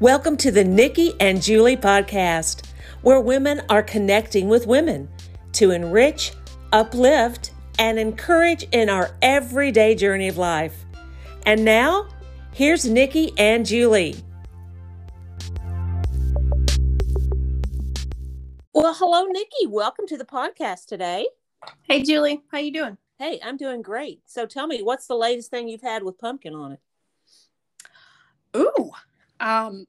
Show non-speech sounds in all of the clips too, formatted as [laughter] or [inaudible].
Welcome to the Nikki and Julie podcast, where women are connecting with women to enrich, uplift, and encourage in our everyday journey of life. And now, here's Nikki and Julie. Well, hello, Nikki. Welcome to the podcast today. Hey, Julie. How you doing? Hey, I'm doing great. So tell me, what's the latest thing you've had with pumpkin on it? Ooh, um,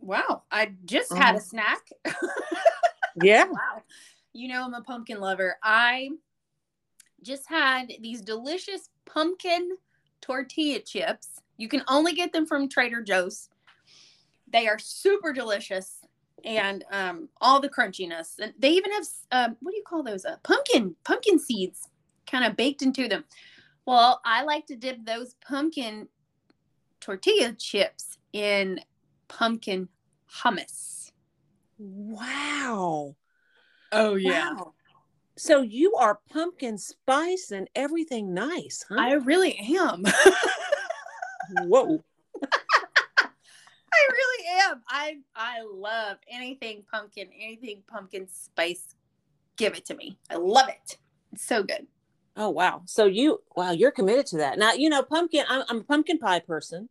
wow. I just uh-huh. had a snack. [laughs] yeah. Wow. You know, I'm a pumpkin lover. I just had these delicious pumpkin tortilla chips. You can only get them from Trader Joe's. They are super delicious and um, all the crunchiness. And they even have, um, what do you call those? Uh, pumpkin, pumpkin seeds kind of baked into them. Well, I like to dip those pumpkin tortilla chips in pumpkin hummus. Wow. Oh yeah. Wow. So you are pumpkin spice and everything nice, huh? I really am. [laughs] Whoa. I really am. I I love anything pumpkin, anything pumpkin spice. Give it to me. I love it. It's so good. Oh wow. So you wow, you're committed to that. Now, you know, pumpkin I'm, I'm a pumpkin pie person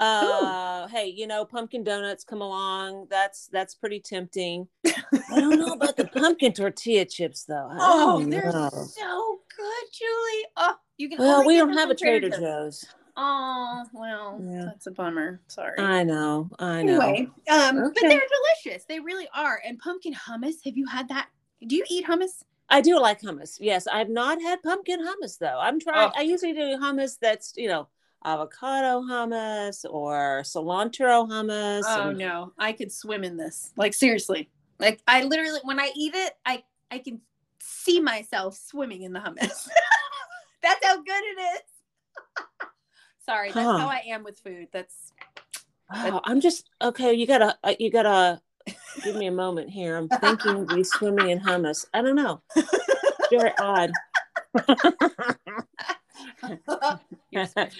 uh Ooh. hey you know pumpkin donuts come along that's that's pretty tempting i don't know about the [laughs] pumpkin tortilla chips though oh they're so good julie oh you can well we don't have a trader joe's. joe's oh well yeah. that's a bummer sorry i know i know anyway um okay. but they're delicious they really are and pumpkin hummus have you had that do you eat hummus I do like hummus. Yes, I've not had pumpkin hummus though. I'm trying. Oh. I usually do hummus that's you know avocado hummus or cilantro hummus. Oh and... no, I could swim in this. Like seriously. Like I literally when I eat it, I I can see myself swimming in the hummus. [laughs] that's how good it is. [laughs] Sorry, that's huh. how I am with food. That's. Oh, I'm just okay. You gotta, uh, you gotta give me a moment here. I'm thinking of you swimming in hummus. I don't know. [laughs] Very odd.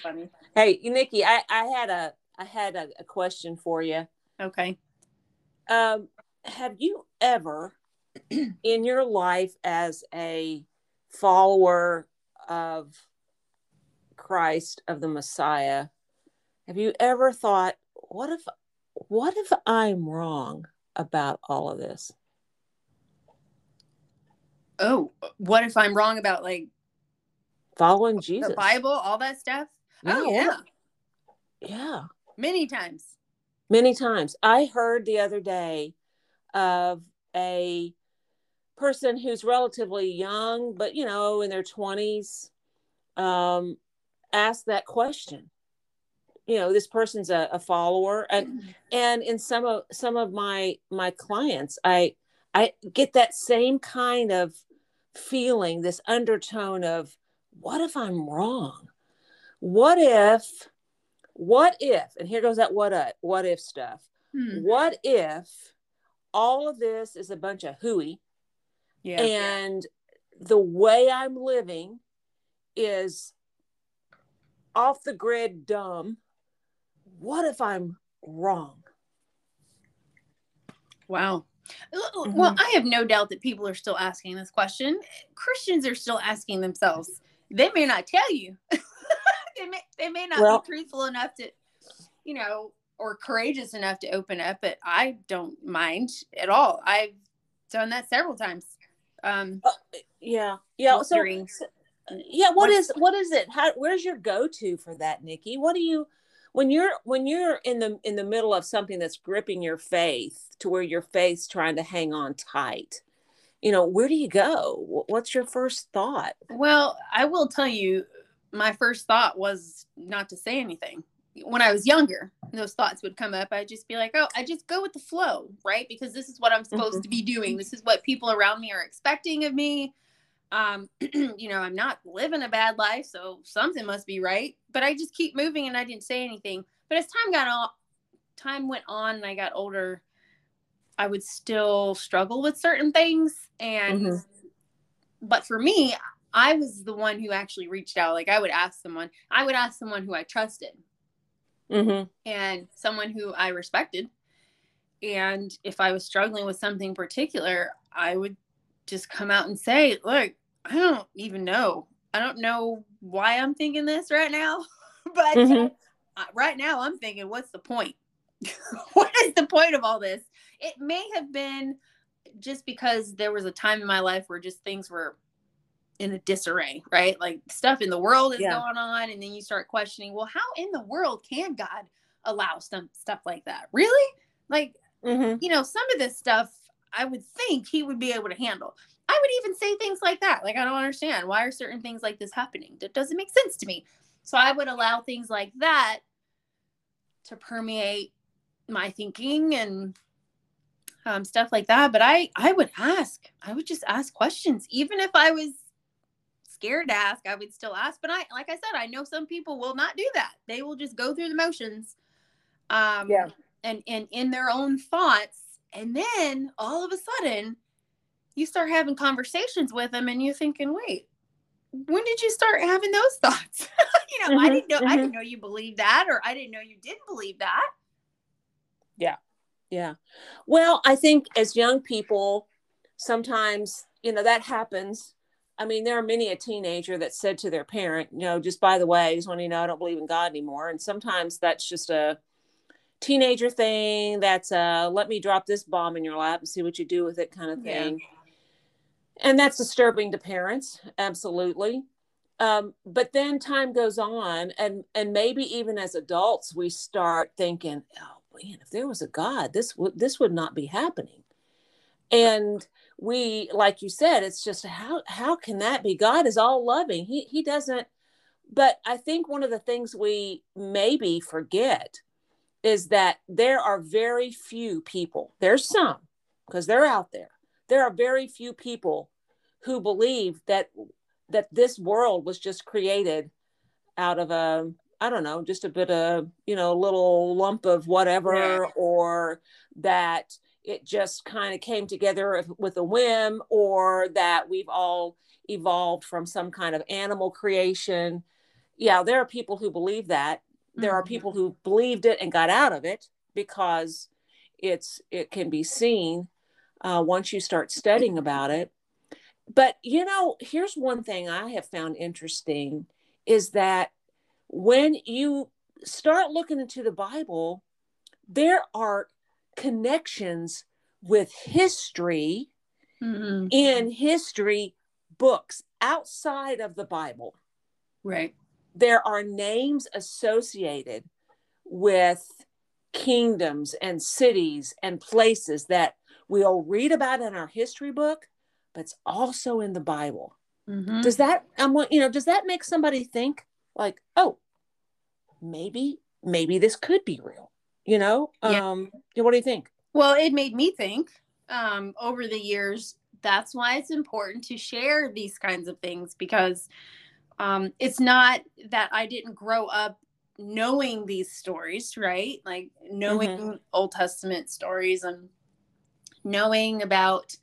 Funny. [laughs] Hey, Nikki, I, I had a I had a, a question for you. Okay. Um, have you ever [clears throat] in your life as a follower of Christ of the Messiah, have you ever thought, what if what if I'm wrong about all of this? Oh, what if I'm wrong about like following Jesus. The Bible, all that stuff. Yeah. Oh yeah. Yeah. Many times. Many times. I heard the other day of a person who's relatively young, but you know, in their 20s, um, ask that question. You know, this person's a, a follower, and [clears throat] and in some of some of my my clients, I I get that same kind of feeling, this undertone of what if I'm wrong? What if, what if, and here goes that what if, what if stuff. Hmm. What if all of this is a bunch of hooey yeah. and the way I'm living is off the grid dumb? What if I'm wrong? Wow. Mm-hmm. Well, I have no doubt that people are still asking this question. Christians are still asking themselves they may not tell you. [laughs] they may they may not well, be truthful enough to, you know, or courageous enough to open up. But I don't mind at all. I've done that several times. Um, uh, yeah, yeah. So, yeah, what is what is it? How where's your go to for that, Nikki? What do you when you're when you're in the in the middle of something that's gripping your faith to where your faith's trying to hang on tight? You know where do you go? What's your first thought? Well i will tell you my first thought was not to say anything. When i was younger those thoughts would come up. I'd just be like oh i just go with the flow right? Because this is what i'm supposed mm-hmm. to be doing. This is what people around me are expecting of me. Um [clears throat] you know i'm not living a bad life so something must be right. But i just keep moving and i didn't say anything. But as time got on time went on and i got older I would still struggle with certain things. And, mm-hmm. but for me, I was the one who actually reached out. Like I would ask someone, I would ask someone who I trusted. Mm-hmm. and someone who I respected. And if I was struggling with something particular, I would just come out and say, Look, I don't even know. I don't know why I'm thinking this right now. [laughs] but Mhm. uh, right now, I'm thinking, What's the point? [laughs] what is the point of all this? It may have been just because there was a time in my life where just things were in a disarray, right? Like stuff in the world is Yeah. going on, and then you start questioning, well, how in the world can God allow some stuff like that? Really? Like, Mm-hmm. you know, some of this stuff I would think he would be able to handle. I would even say things like that. Like, I don't understand. Why are certain things like this happening? That doesn't make sense to me. So I would allow things like that to permeate my thinking and um, stuff like that. But I, I would ask. I would just ask questions, even if I was scared to ask. I would still ask. But I, like I said, I know some people will not do that. They will just go through the motions. Um, Yeah. And and in their own thoughts, and then all of a sudden, you start having conversations with them, and you're thinking, wait. When did you start having those [laughs] thoughts? [laughs] you know, I Mhm, didn't know I mhm. didn't know you believed that, or I didn't know you didn't believe that. Yeah. Well, I think as young people, sometimes, you know, that happens. I mean, there are many a teenager that said to their parent, you know, just by the way, I just want you to know I don't believe in God anymore. And sometimes that's just a teenager thing. That's a let me drop this bomb in your lap and see what you do with it kind of Yeah. thing. And that's disturbing to parents, absolutely. Um, but then time goes on, and and maybe even as adults, we start thinking, oh man, if there was a God, this would this would not be happening. And we, like you said, it's just how how can that be? God is all loving. He he doesn't. But I think one of the things we maybe forget is that there are very few people. There's some because they're out there. There are very few people who believe that that this world was just created out of a I don't know, just a bit of, you know, a little lump of whatever, Yeah. or that it just kind of came together with a whim, or that we've all evolved from some kind of animal creation. Yeah, there are people who believe that. There are Mhm. people who believed it and got out of it because it's it can be seen uh, once you start studying about it. But you know, here's one thing I have found interesting is that when you start looking into the Bible, there are connections with history Mhm. in history books outside of the Bible. Right. There are names associated with kingdoms and cities and places that we'll read about in our history book, but it's also in the Bible. Mhm. Does that um you know, does that make somebody think like, oh, maybe maybe this could be real? You know? Yeah. Um what do you think? Well, it made me think um, over the years. That's why it's important to share these kinds of things because um, it's not that I didn't grow up knowing these stories, right? Like knowing Old Testament stories and knowing about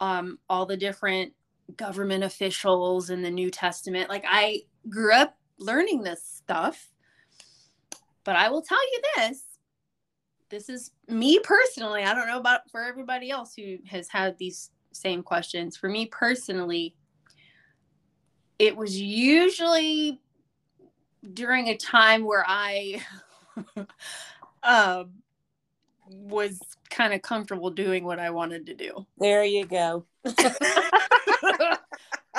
um, all the different government officials in the New Testament. Like I grew up learning this stuff. But I will tell you this this is me personally. I don't know about for everybody else who has had these same questions. For me personally, it was usually during a time where I [laughs] um, was kind of comfortable doing what I wanted to do. There you go. [laughs] [laughs]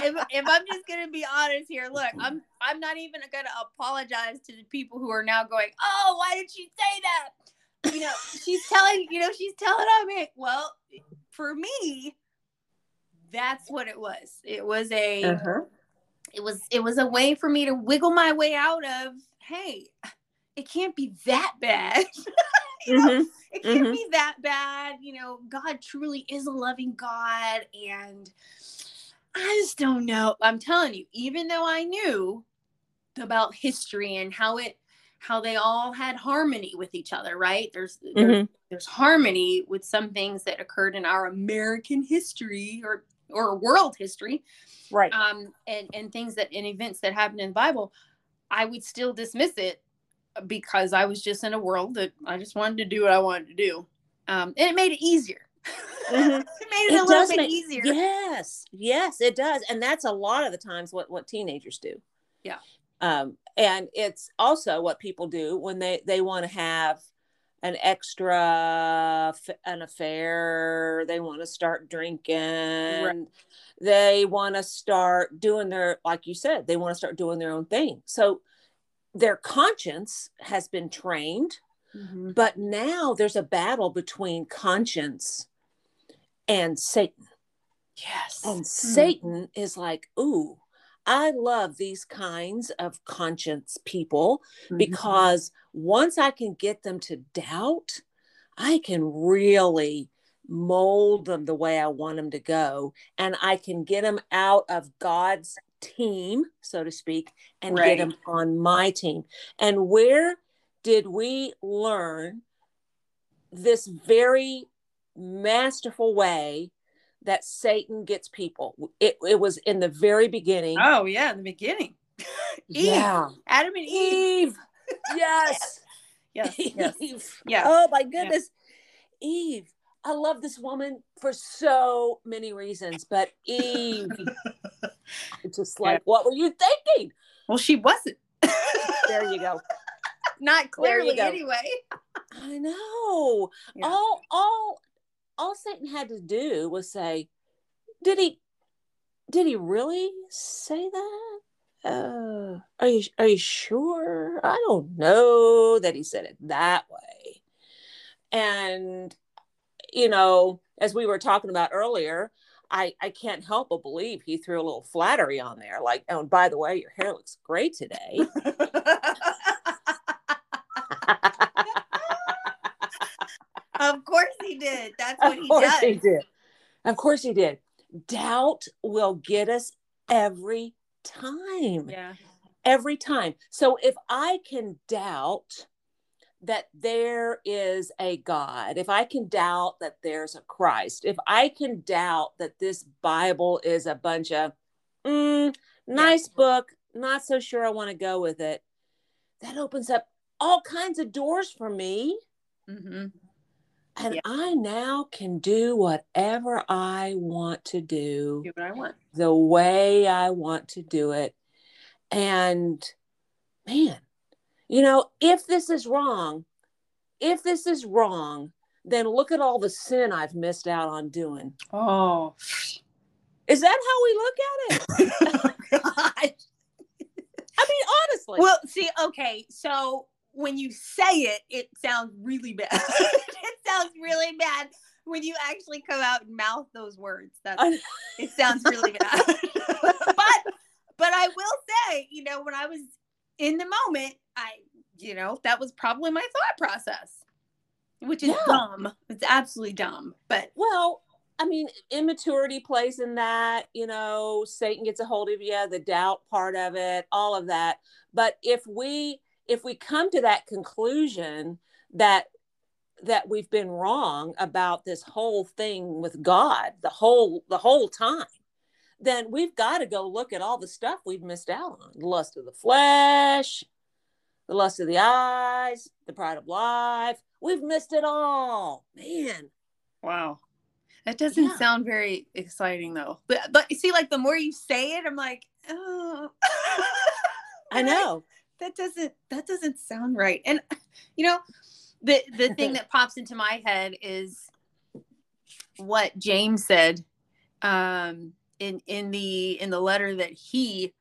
if, if I'm just gonna be honest here, look, I'm I'm not even gonna apologize to the people who are now going, oh, why did she say that? You know, she's telling, you know, she's telling on me. Well, for me, that's what it was. It was a Uh-huh. it was it was a way for me to wiggle my way out of, hey, it can't be that bad. [laughs] you know, Mhm. it can't Mhm. be that bad. You know, God truly is a loving God. And I just don't know. I'm telling you, even though I knew about history and how it how they all had harmony with each other, right? There's there's, Mhm. there's harmony with some things that occurred in our American history or or world history Right. um, and and things that and events that happened in the Bible, I would still dismiss it because I was just in a world that I just wanted to do what I wanted to do. Um, and it made it easier. Mm-hmm. [laughs] it made it, it a little bit make, easier. Yes, yes, it does. And that's a lot of the times what, what teenagers do. Yeah. Um, and it's also what people do when they, they want to have an extra an affair they want to start drinking right. they want to start doing their like you said they want to start doing their own thing so their conscience has been trained mm-hmm. but now there's a battle between conscience and satan yes and mm-hmm. satan is like ooh I love these kinds of conscience people mm-hmm. because once I can get them to doubt, I can really mold them the way I want them to go. And I can get them out of God's team, so to speak, and right. get them on my team. And where did we learn this very masterful way that Satan gets people. It, it was in the very beginning. Oh, yeah, in the beginning. [laughs] Eve, yeah. Adam and Eve. Eve. [laughs] Yes. yes. [laughs] Yes. Eve. Yes. Oh, my goodness. Eve. I love this woman for so many reasons, but Eve, just like, yeah. what were you thinking? Well, she wasn't. there you go. Not clearly, anyway. I know. Yeah. All, all all Satan had to do was say, "Did he? Did he really say that? Uh, are you are you sure? I don't know that he said it that way." And you know, as we were talking about earlier, I, I can't help but believe he threw a little flattery on there. Like, oh, and by the way, your hair looks great today. [laughs] [laughs] of course he did. That's what he does. He did. Of course he did. Doubt will get us every time. Yeah. Every time. So if I can doubt that there is a God, if I can doubt that there's a Christ, if I can doubt that this Bible is a bunch of mm, nice yeah. book, not so sure I want to go with it, that opens up all kinds of doors for me. Mm-hmm. And yeah. I now can do whatever I want to do. Do what I want. The way I want to do it. And man, you know, if this is wrong, if this is wrong, then look at all the sin I've missed out on doing. Oh. Is that how we look at it? oh. [laughs] [laughs] I mean, honestly. Well, see, okay, so when you say it, it sounds really bad. [laughs] it sounds really bad when you actually come out and mouth those words. That it sounds really bad. [laughs] but but I will say, you know, when I was in the moment, I, you know, that was probably my thought process, which is yeah. dumb. It's absolutely dumb. But well, I mean, immaturity plays in that, you know, Satan gets a hold of you, the doubt part of it, all of that. But if we if we come to that conclusion that that we've been wrong about this whole thing with God the whole the whole time then we've got to go look at all the stuff we've missed out on. The lust of the flesh the lust of the eyes the pride of life. We've missed it all man. Wow. That doesn't yeah. sound very exciting though. But but see like the more you say it i'm like oh. I know [laughs] that doesn't that doesn't sound right. And [laughs] you know the the [laughs] thing that pops into my head is what james said um in in the in the letter that he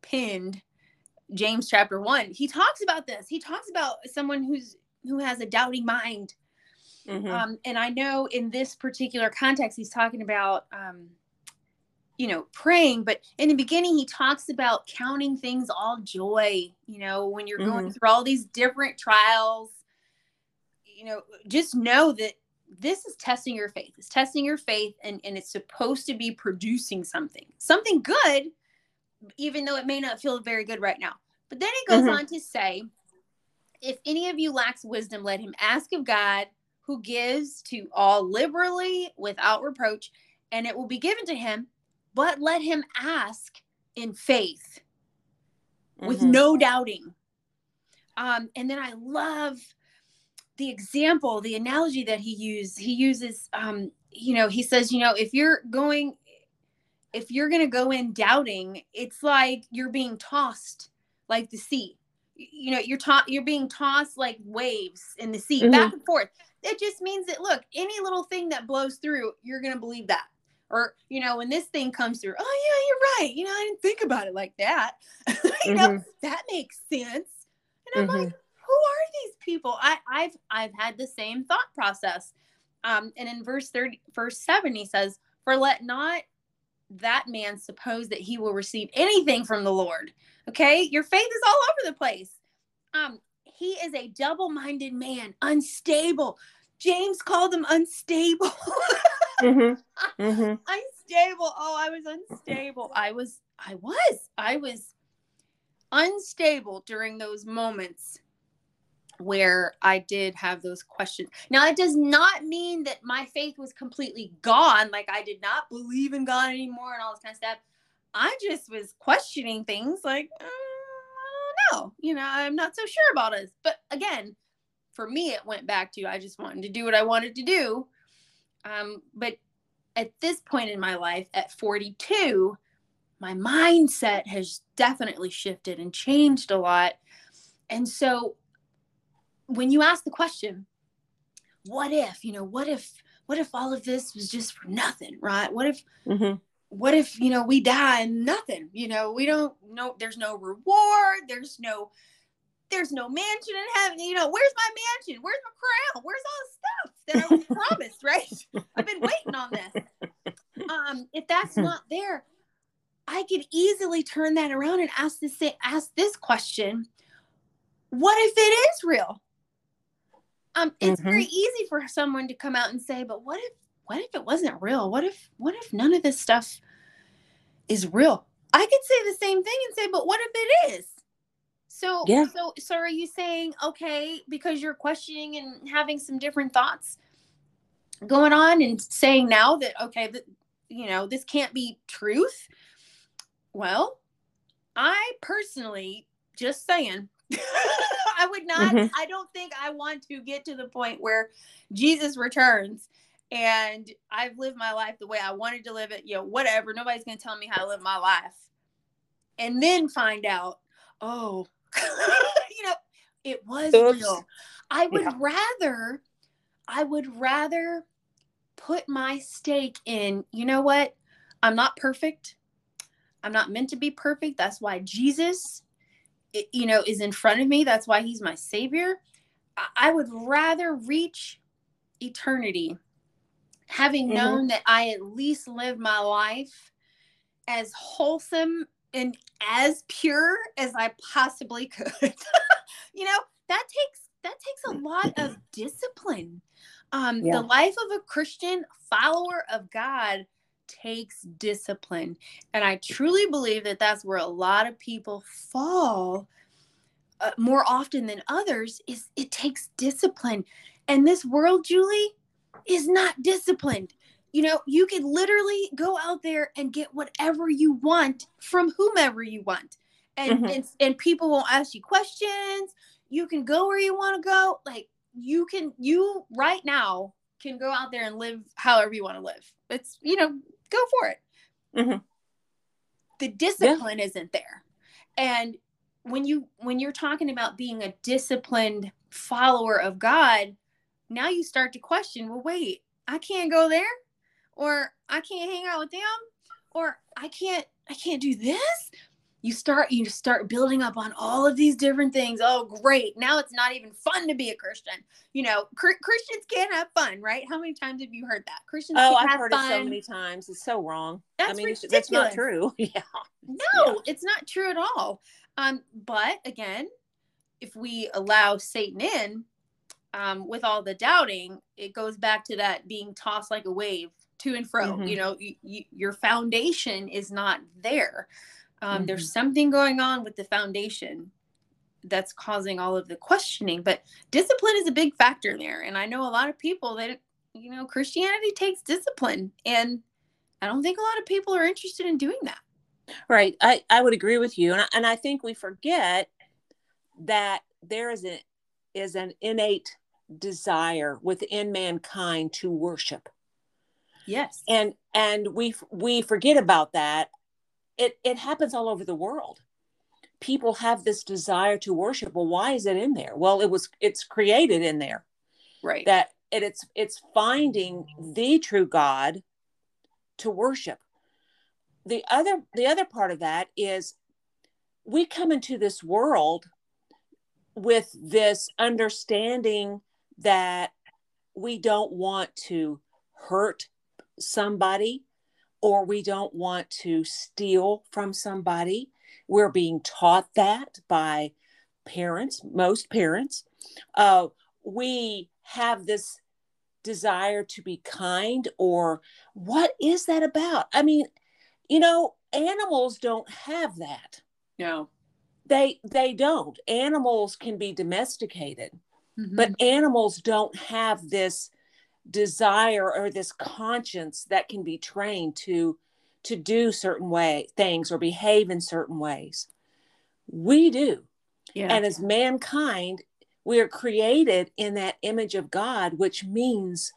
pinned james chapter 1 he talks about this. He talks about someone who's who has a doubting mind. Mm-hmm. um and i know in this particular context he's talking about um you know, praying. But in the beginning, he talks about counting things all joy, you know, when you're mm-hmm. going through all these different trials, you know, just know that this is testing your faith. It's testing your faith and, and it's supposed to be producing something, something good, even though it may not feel very good right now. But then he goes mm-hmm. on to say, if any of you lacks wisdom, let him ask of God who gives to all liberally without reproach, and it will be given to him but let him ask in faith with mm-hmm. no doubting. Um, and then I love the example, the analogy that he used. He uses, um, you know, he says, you know, if you're going, if you're going to go in doubting, it's like you're being tossed like the sea. You know, you're taught you're being tossed like waves in the sea, mm-hmm. back and forth. It just means that look, any little thing that blows through, you're going to believe that or you know when this thing comes through oh yeah you're right. You know i didn't think about it like that. [laughs] You mm-hmm. know that makes sense. And i'm mm-hmm. like who are these people? I i've i've had the same thought process. Um and in verse 30 verse 7 he says for let not that man suppose that he will receive anything from the lord. Okay? Your faith is all over the place. Um he is a double-minded man unstable. James called him unstable [laughs] mm-hmm. [laughs] Mm-hmm. Unstable. Oh, I was unstable. I was, I was, I was unstable during those moments where I did have those questions. Now, it does not mean that my faith was completely gone. Like I did not believe in God anymore and all this kind of stuff. I just was questioning things like, uh, I don't know. You know, I'm not so sure about it. But again, for me, it went back to I just wanted to do what I wanted to do. Um, but at this point in my life, at 42, my mindset has definitely shifted and changed a lot. And so when you ask the question, what if, you know, what if, what if all of this was just for nothing, right? What if, mm-hmm. what if, you know, we die and nothing, you know, we don't know, there's no reward, there's no, there's no mansion in heaven. You know, where's my mansion? Where's my crown? Where's all the stuff that I was promised, [laughs] right? I've been waiting on this. Um, if that's not there, I could easily turn that around and ask this ask this question. What if it is real? Um, it's mm-hmm. very easy for someone to come out and say, but what if what if it wasn't real? What if what if none of this stuff is real? I could say the same thing and say, but what if it is? So yeah. so so are you saying okay because you're questioning and having some different thoughts going on and saying now that okay that you know this can't be truth? Well, I personally just saying [laughs] I would not mm-hmm. I don't think I want to get to the point where Jesus returns and I've lived my life the way I wanted to live it, you know, whatever. Nobody's going to tell me how to live my life. And then find out, oh, [laughs] you know, it was Oops. real. I would yeah. rather, I would rather put my stake in, you know what? I'm not perfect. I'm not meant to be perfect. That's why Jesus, you know, is in front of me. That's why he's my savior. I, would rather reach eternity having mm-hmm. known that I at least live my life as wholesome and as pure as I possibly could. [laughs] you know, that takes that takes a lot of discipline. Um, yeah. The life of a Christian follower of God takes discipline, and I truly believe that that's where a lot of people fall uh, more often than others. Is it takes discipline, and this world, Julie, is not disciplined you know, you could literally go out there and get whatever you want from whomever you want. And mm-hmm. and, and people won't ask you questions. You can go where you want to go. Like you can you right now can go out there and live however you want to live. It's you know, go for it. Mm-hmm. The discipline yeah. isn't there. And when you when you're talking about being a disciplined follower of God, now you start to question, well, wait, I can't go there or I can't hang out with them or I can't I can't do this. You start you start building up on all of these different things. Oh, great. Now it's not even fun to be a Christian. You know, cr- Christians can't have fun, right? How many times have you heard that? Christians Oh, I've heard fun. it so many times. It's so wrong. That's I mean, ridiculous. that's not true. [laughs] Yeah. No, yeah. it's not true at all. Um, but again, if we allow Satan in, um, with all the doubting, it goes back to that being tossed like a wave to and fro. Mm-hmm. You know, your foundation is not there. Um, mm-hmm. There's something going on with the foundation that's causing all of the questioning. But discipline is a big factor there. And I know a lot of people that, you know, Christianity takes discipline. And I don't think a lot of people are interested in doing that. Right. I, I would agree with you. And I, and I think we forget that there is an is an innate desire within mankind to worship Yes. and and we we forget about that. It it happens all over the world. People have this desire to worship. Well why is it in there? Well it was it's created in there. Right. that it, it's it's finding the true god to worship. The other the other part of that is we come into this world with this understanding that we don't want to hurt somebody or we don't want to steal from somebody. We're being taught that by parents most parents. Uh, we have this desire to be kind or what is that about? I mean you know animals don't have that. No. they they don't. Animals can be domesticated Mhm. but animals don't have this desire or this conscience that can be trained to to do certain way things or behave in certain ways. We do. Yeah. and as mankind we are created in that image of god which means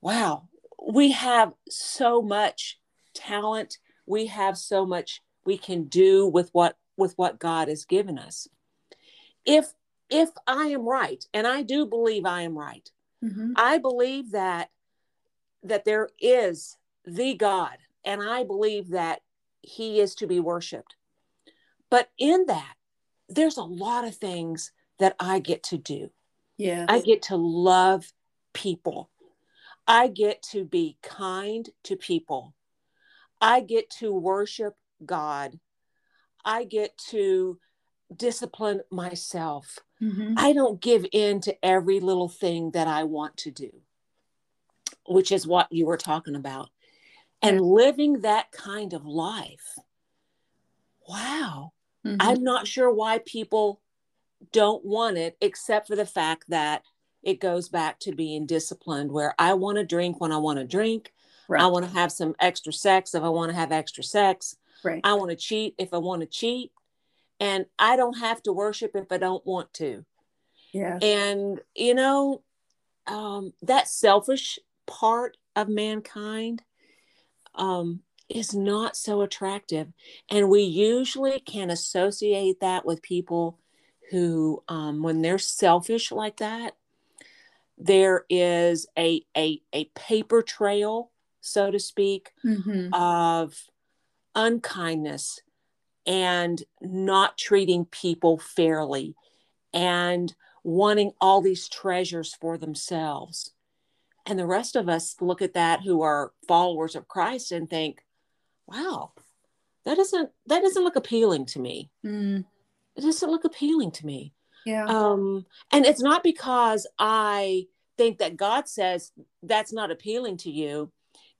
wow we have so much talent. We have so much we can do with what with what god has given us. If if i am right and i do believe i am right Mhm. I believe that that there is the God and I believe that he is to be worshiped. But in that there's a lot of things that I get to do. yeah. I get to love people. I get to be kind to people. I get to worship God. I get to discipline myself. Mhm. I don't give in to every little thing that I want to do, which is what you were talking about. And living that kind of life. Wow. Mhm. I'm not sure why people don't want it, except for the fact that it goes back to being disciplined, where I want to drink when I want to drink. right. I want to have some extra sex if I want to have extra sex. right. I want to cheat if I want to cheat. And I don't have to worship if I don't want to. yeah. And, you know, um, that selfish part of mankind um, is not so attractive. And we usually can associate that with people who, um, when they're selfish like that, there is a, a, a paper trail, so to speak, Mhm. of unkindness and not treating people fairly and wanting all these treasures for themselves. And the rest of us look at that who are followers of Christ and think, wow, that doesn't that doesn't look appealing to me. Mm. It doesn't look appealing to me. Yeah. Um, and it's not because I think that God says that's not appealing to you.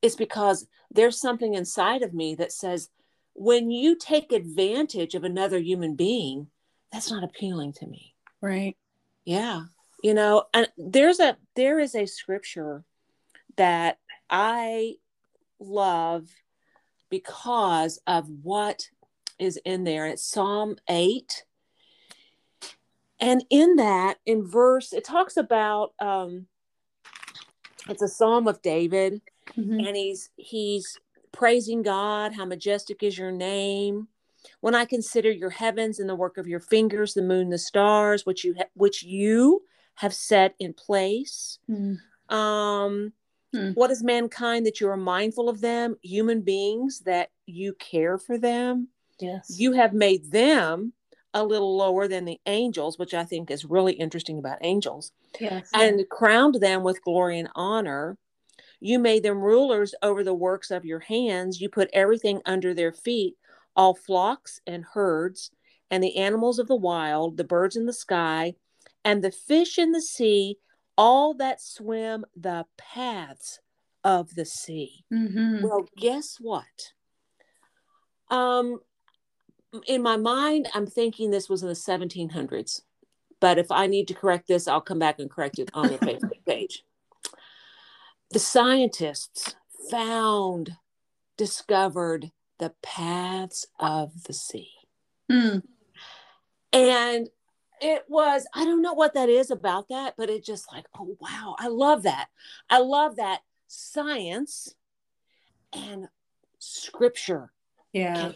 It's because there's something inside of me that says, when you take advantage of another human being, that's not appealing to me. right. Yeah. You know, and there's a there is a scripture that I love because of what is in there. It's Psalm 8. And in that, in verse, it talks about um it's a psalm of David, Mhm. and he's he's praising God, how majestic is your name. When I consider your heavens and the work of your fingers, the moon, the stars, which you ha- which you have set in place. Mm. Um, Hmm. What is mankind that you are mindful of them? Human beings that you care for them. Yes. You have made them a little lower than the angels, which I think is really interesting about angels yes. and crowned them with glory and honor. You made them rulers over the works of your hands. You put everything under their feet, all flocks and herds, and the animals of the wild, the birds in the sky, and the fish in the sea, all that swim the paths of the sea. Mhm. Well, guess what? Um, in my mind, I'm thinking this was in the 1700s, but if I need to correct this, I'll come back and correct it on the Facebook [laughs] page. The scientists found, discovered the paths of the sea. Mm. And it was i don't know what that is about that but it just like oh wow i love that i love that science and scripture Yeah.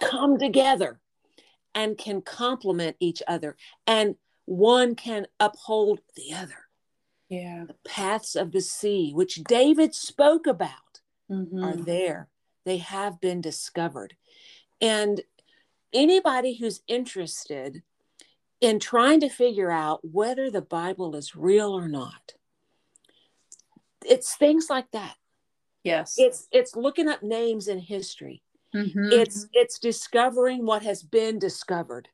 come together and can complement each other and one can uphold the other Yeah. the paths of the sea which david spoke about Mhm. are there they have been discovered and anybody who's interested in trying to figure out whether the bible is real or not it's things like that Yes. it's it's looking up names in history Mhm. it's it's discovering what has been discovered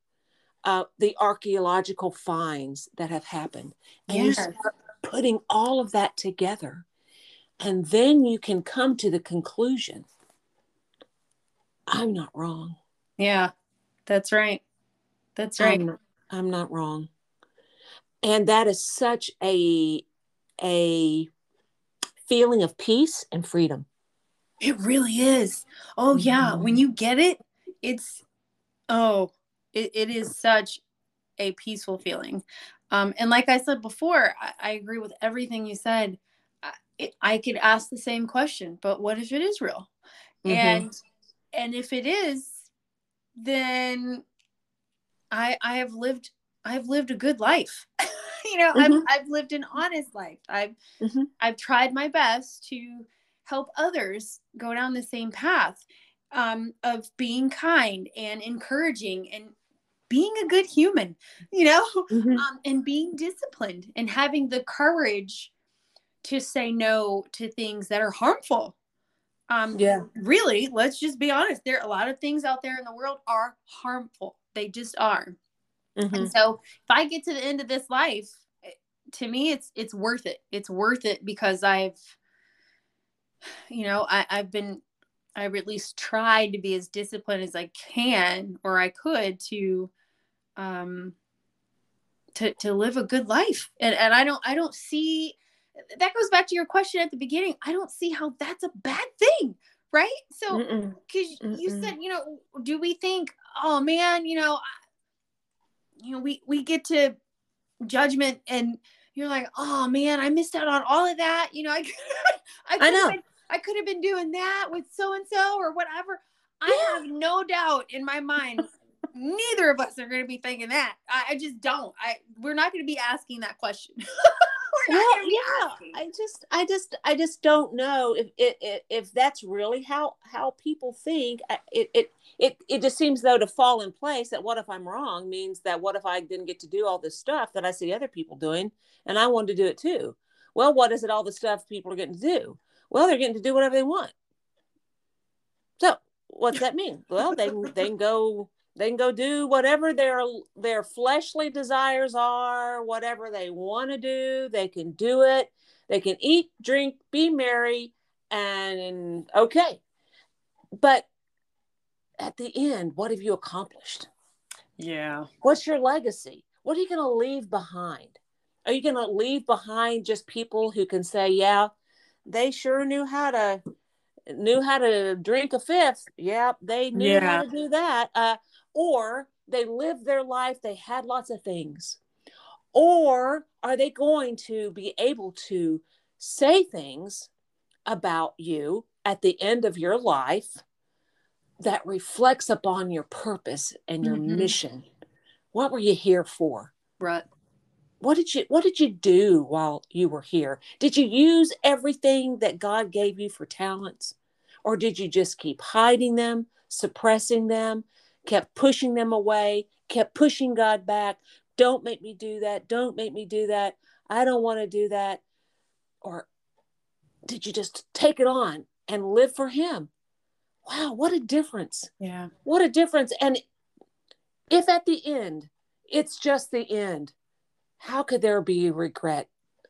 uh, the archaeological finds that have happened and you Yes. start putting all of that together and then you can come to the conclusion i'm not wrong Yeah. That's right. That's right. I'm, not, I'm not wrong and that is such a a feeling of peace and freedom It really is. Oh yeah, when Mhm. you get it, it's oh, it, it is such a peaceful feeling. Um, and like I said before, I, I agree with everything you said. I, it, I could ask the same question, but what if it is real? Mhm. And and if it is, then I I have lived I've lived a good life. [laughs] you know, Mhm. I've I've lived an honest life. I've Mhm. I've tried my best to help others go down the same path um, of being kind and encouraging and being a good human, you know, Mhm. um, and being disciplined and having the courage to say no to things that are harmful. Um, yeah Really, let's just be honest. There are a lot of things out there in the world are harmful. They just are. Mhm. And so if I get to the end of this life, eh, to me it's it's worth it. It's worth it because I've you know, I, I've been I've at least tried to be as disciplined as I can or I could to um to to live a good life. And and I don't I don't see that goes back to your question at the beginning. I don't see how that's a bad thing, right? So because you said you know do we think oh man you know I- you know we we get to judgment and you're like oh man i missed out on all of that you know i [laughs] i, I know. Been, i could have been doing that with so and so or whatever i have no doubt in my mind neither of us are going to be thinking that I, I just don't i we're not going to be asking that question [laughs] well, going to be yeah, asking I just, I just, I just don't know if it, if, if that's really how how people think. It, it, it, it just seems though to fall in place that what if I'm wrong means that what if I didn't get to do all this stuff that I see other people doing and I wanted to do it too. Well, what is it? All the stuff people are getting to do. Well, they're getting to do whatever they want. So what's that mean? Well, they can, they can go they can go do whatever their their fleshly desires are whatever they want to do. They can do it. They can eat drink be merry and okay. But at the end what have you accomplished? Yeah. What's your legacy? What are you going to leave behind? Are you going to leave behind just people who can say yeah they sure knew how to knew how to drink a fifth. Yep, they knew how to do that. Uh, or they lived their life they had lots of things. Or are they going to be able to say things about you at the end of your life that reflects upon your purpose and your Mhm. mission? What were you here for? Right what did you what did you do while you were here? Did you use everything that god gave you for talents? Or did you just keep hiding them suppressing them kept pushing them away kept pushing god back? Don't make me do that. Don't make me do that. I don't want to do that. Or did you just take it on and live for him? Wow what a difference. Yeah. What a difference. And if at the end it's just the end how could there be regret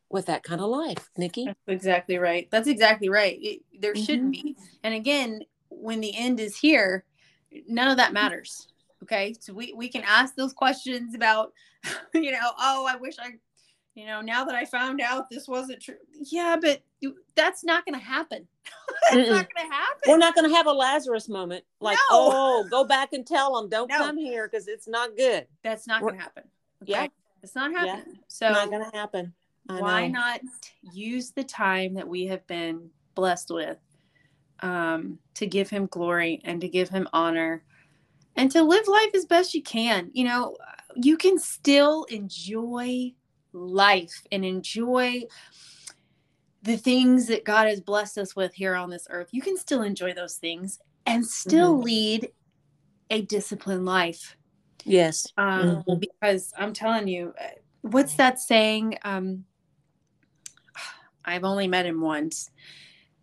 with that kind of life nikki That's exactly right. That's exactly right. It, there shouldn't Mhm. be. And again, when the end is here, none of that matters. Okay. So we, we can ask those questions about, [laughs] you know, oh, I wish I, you know, now that I found out this wasn't true. Yeah, but you, that's not going to happen. [laughs] that's Mm-mm. not going to happen. we're not going to have a lazarus moment like No. oh go back and tell them don't No. come here because it's not good that's not going to happen. Yeah. It's not Yeah. happening. So not gonna happen. I why know. not use the time that we have been blessed with um, to give him glory and to give him honor and to live life as best you can you know you can still enjoy life and enjoy the things that god has blessed us with here on this earth you can still enjoy those things and still Mhm. lead a disciplined life Yes. um, Mhm. because I'm telling you, uh, what's that saying? Um, I've only met him once.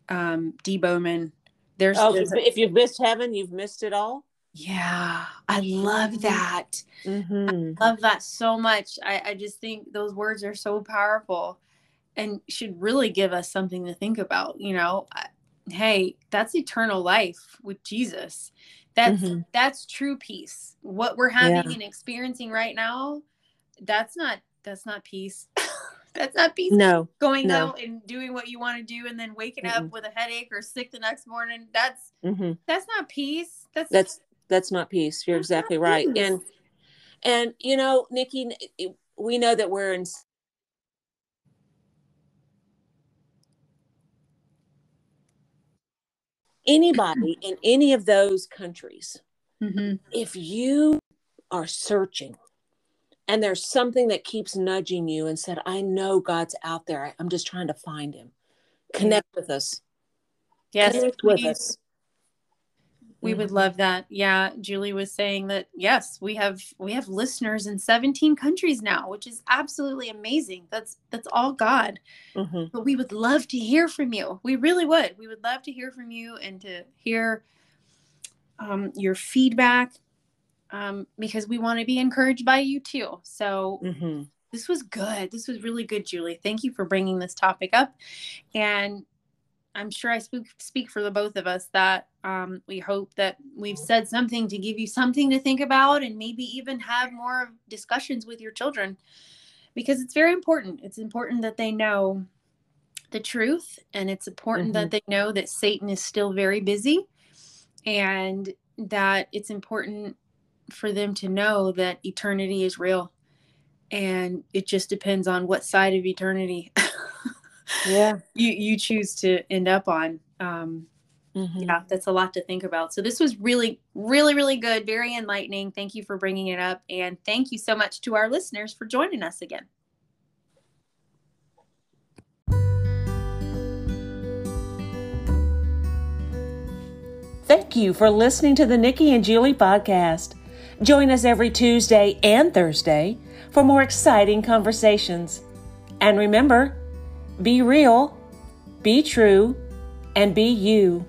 Um, D. Bowman. There's, Oh, there's if, a- if you've missed heaven, you've missed it all. yeah, I love that. Mm-hmm. Love that so much. I, I just think those words are so powerful and should really give us something to think about. You know, I- hey, that's eternal life with Jesus. That's Mhm. that's true peace. What we're having Yeah. and experiencing right now, that's not that's not peace. [laughs] that's not peace. No. Going no. out and doing what you want to do and then waking Mm-mm. up with a headache or sick the next morning. That's hmm that's not peace. That's That's that's not peace. You're exactly right. peace. And and you know, Nikki, we know that we're in anybody in any of those countries. Mhm. If you are searching and there's something that keeps nudging you and said, I know God's out there. I'm just trying to find him. Connect with us. yes, Connect with us. We would love that. Yeah, Julie was saying that yes, we have we have listeners in 17 countries now, which is absolutely amazing. That's that's all God. Mhm. But we would love to hear from you. We really would. We would love to hear from you and to hear um, your feedback um, because we want to be encouraged by you too. So Mhm. this was good. This was really good, Julie. Thank you for bringing this topic up. And I'm sure I speak speak for the both of us that um, we hope that we've said something to give you something to think about and maybe even have more discussions with your children because it's very important. It's important that they know the truth and it's important that they know that Satan is still very busy and that it's important for them to know that eternity is real and it just depends on what side of eternity [laughs] Yeah. you you choose to end up on um Mhm. yeah that's a lot to think about so this was really really really good very enlightening thank you for bringing it up and thank you so much to our listeners for joining us again Thank you for listening to the Nikki and Julie podcast. Join us every Tuesday and Thursday for more exciting conversations. And remember, be real, be true, and be you.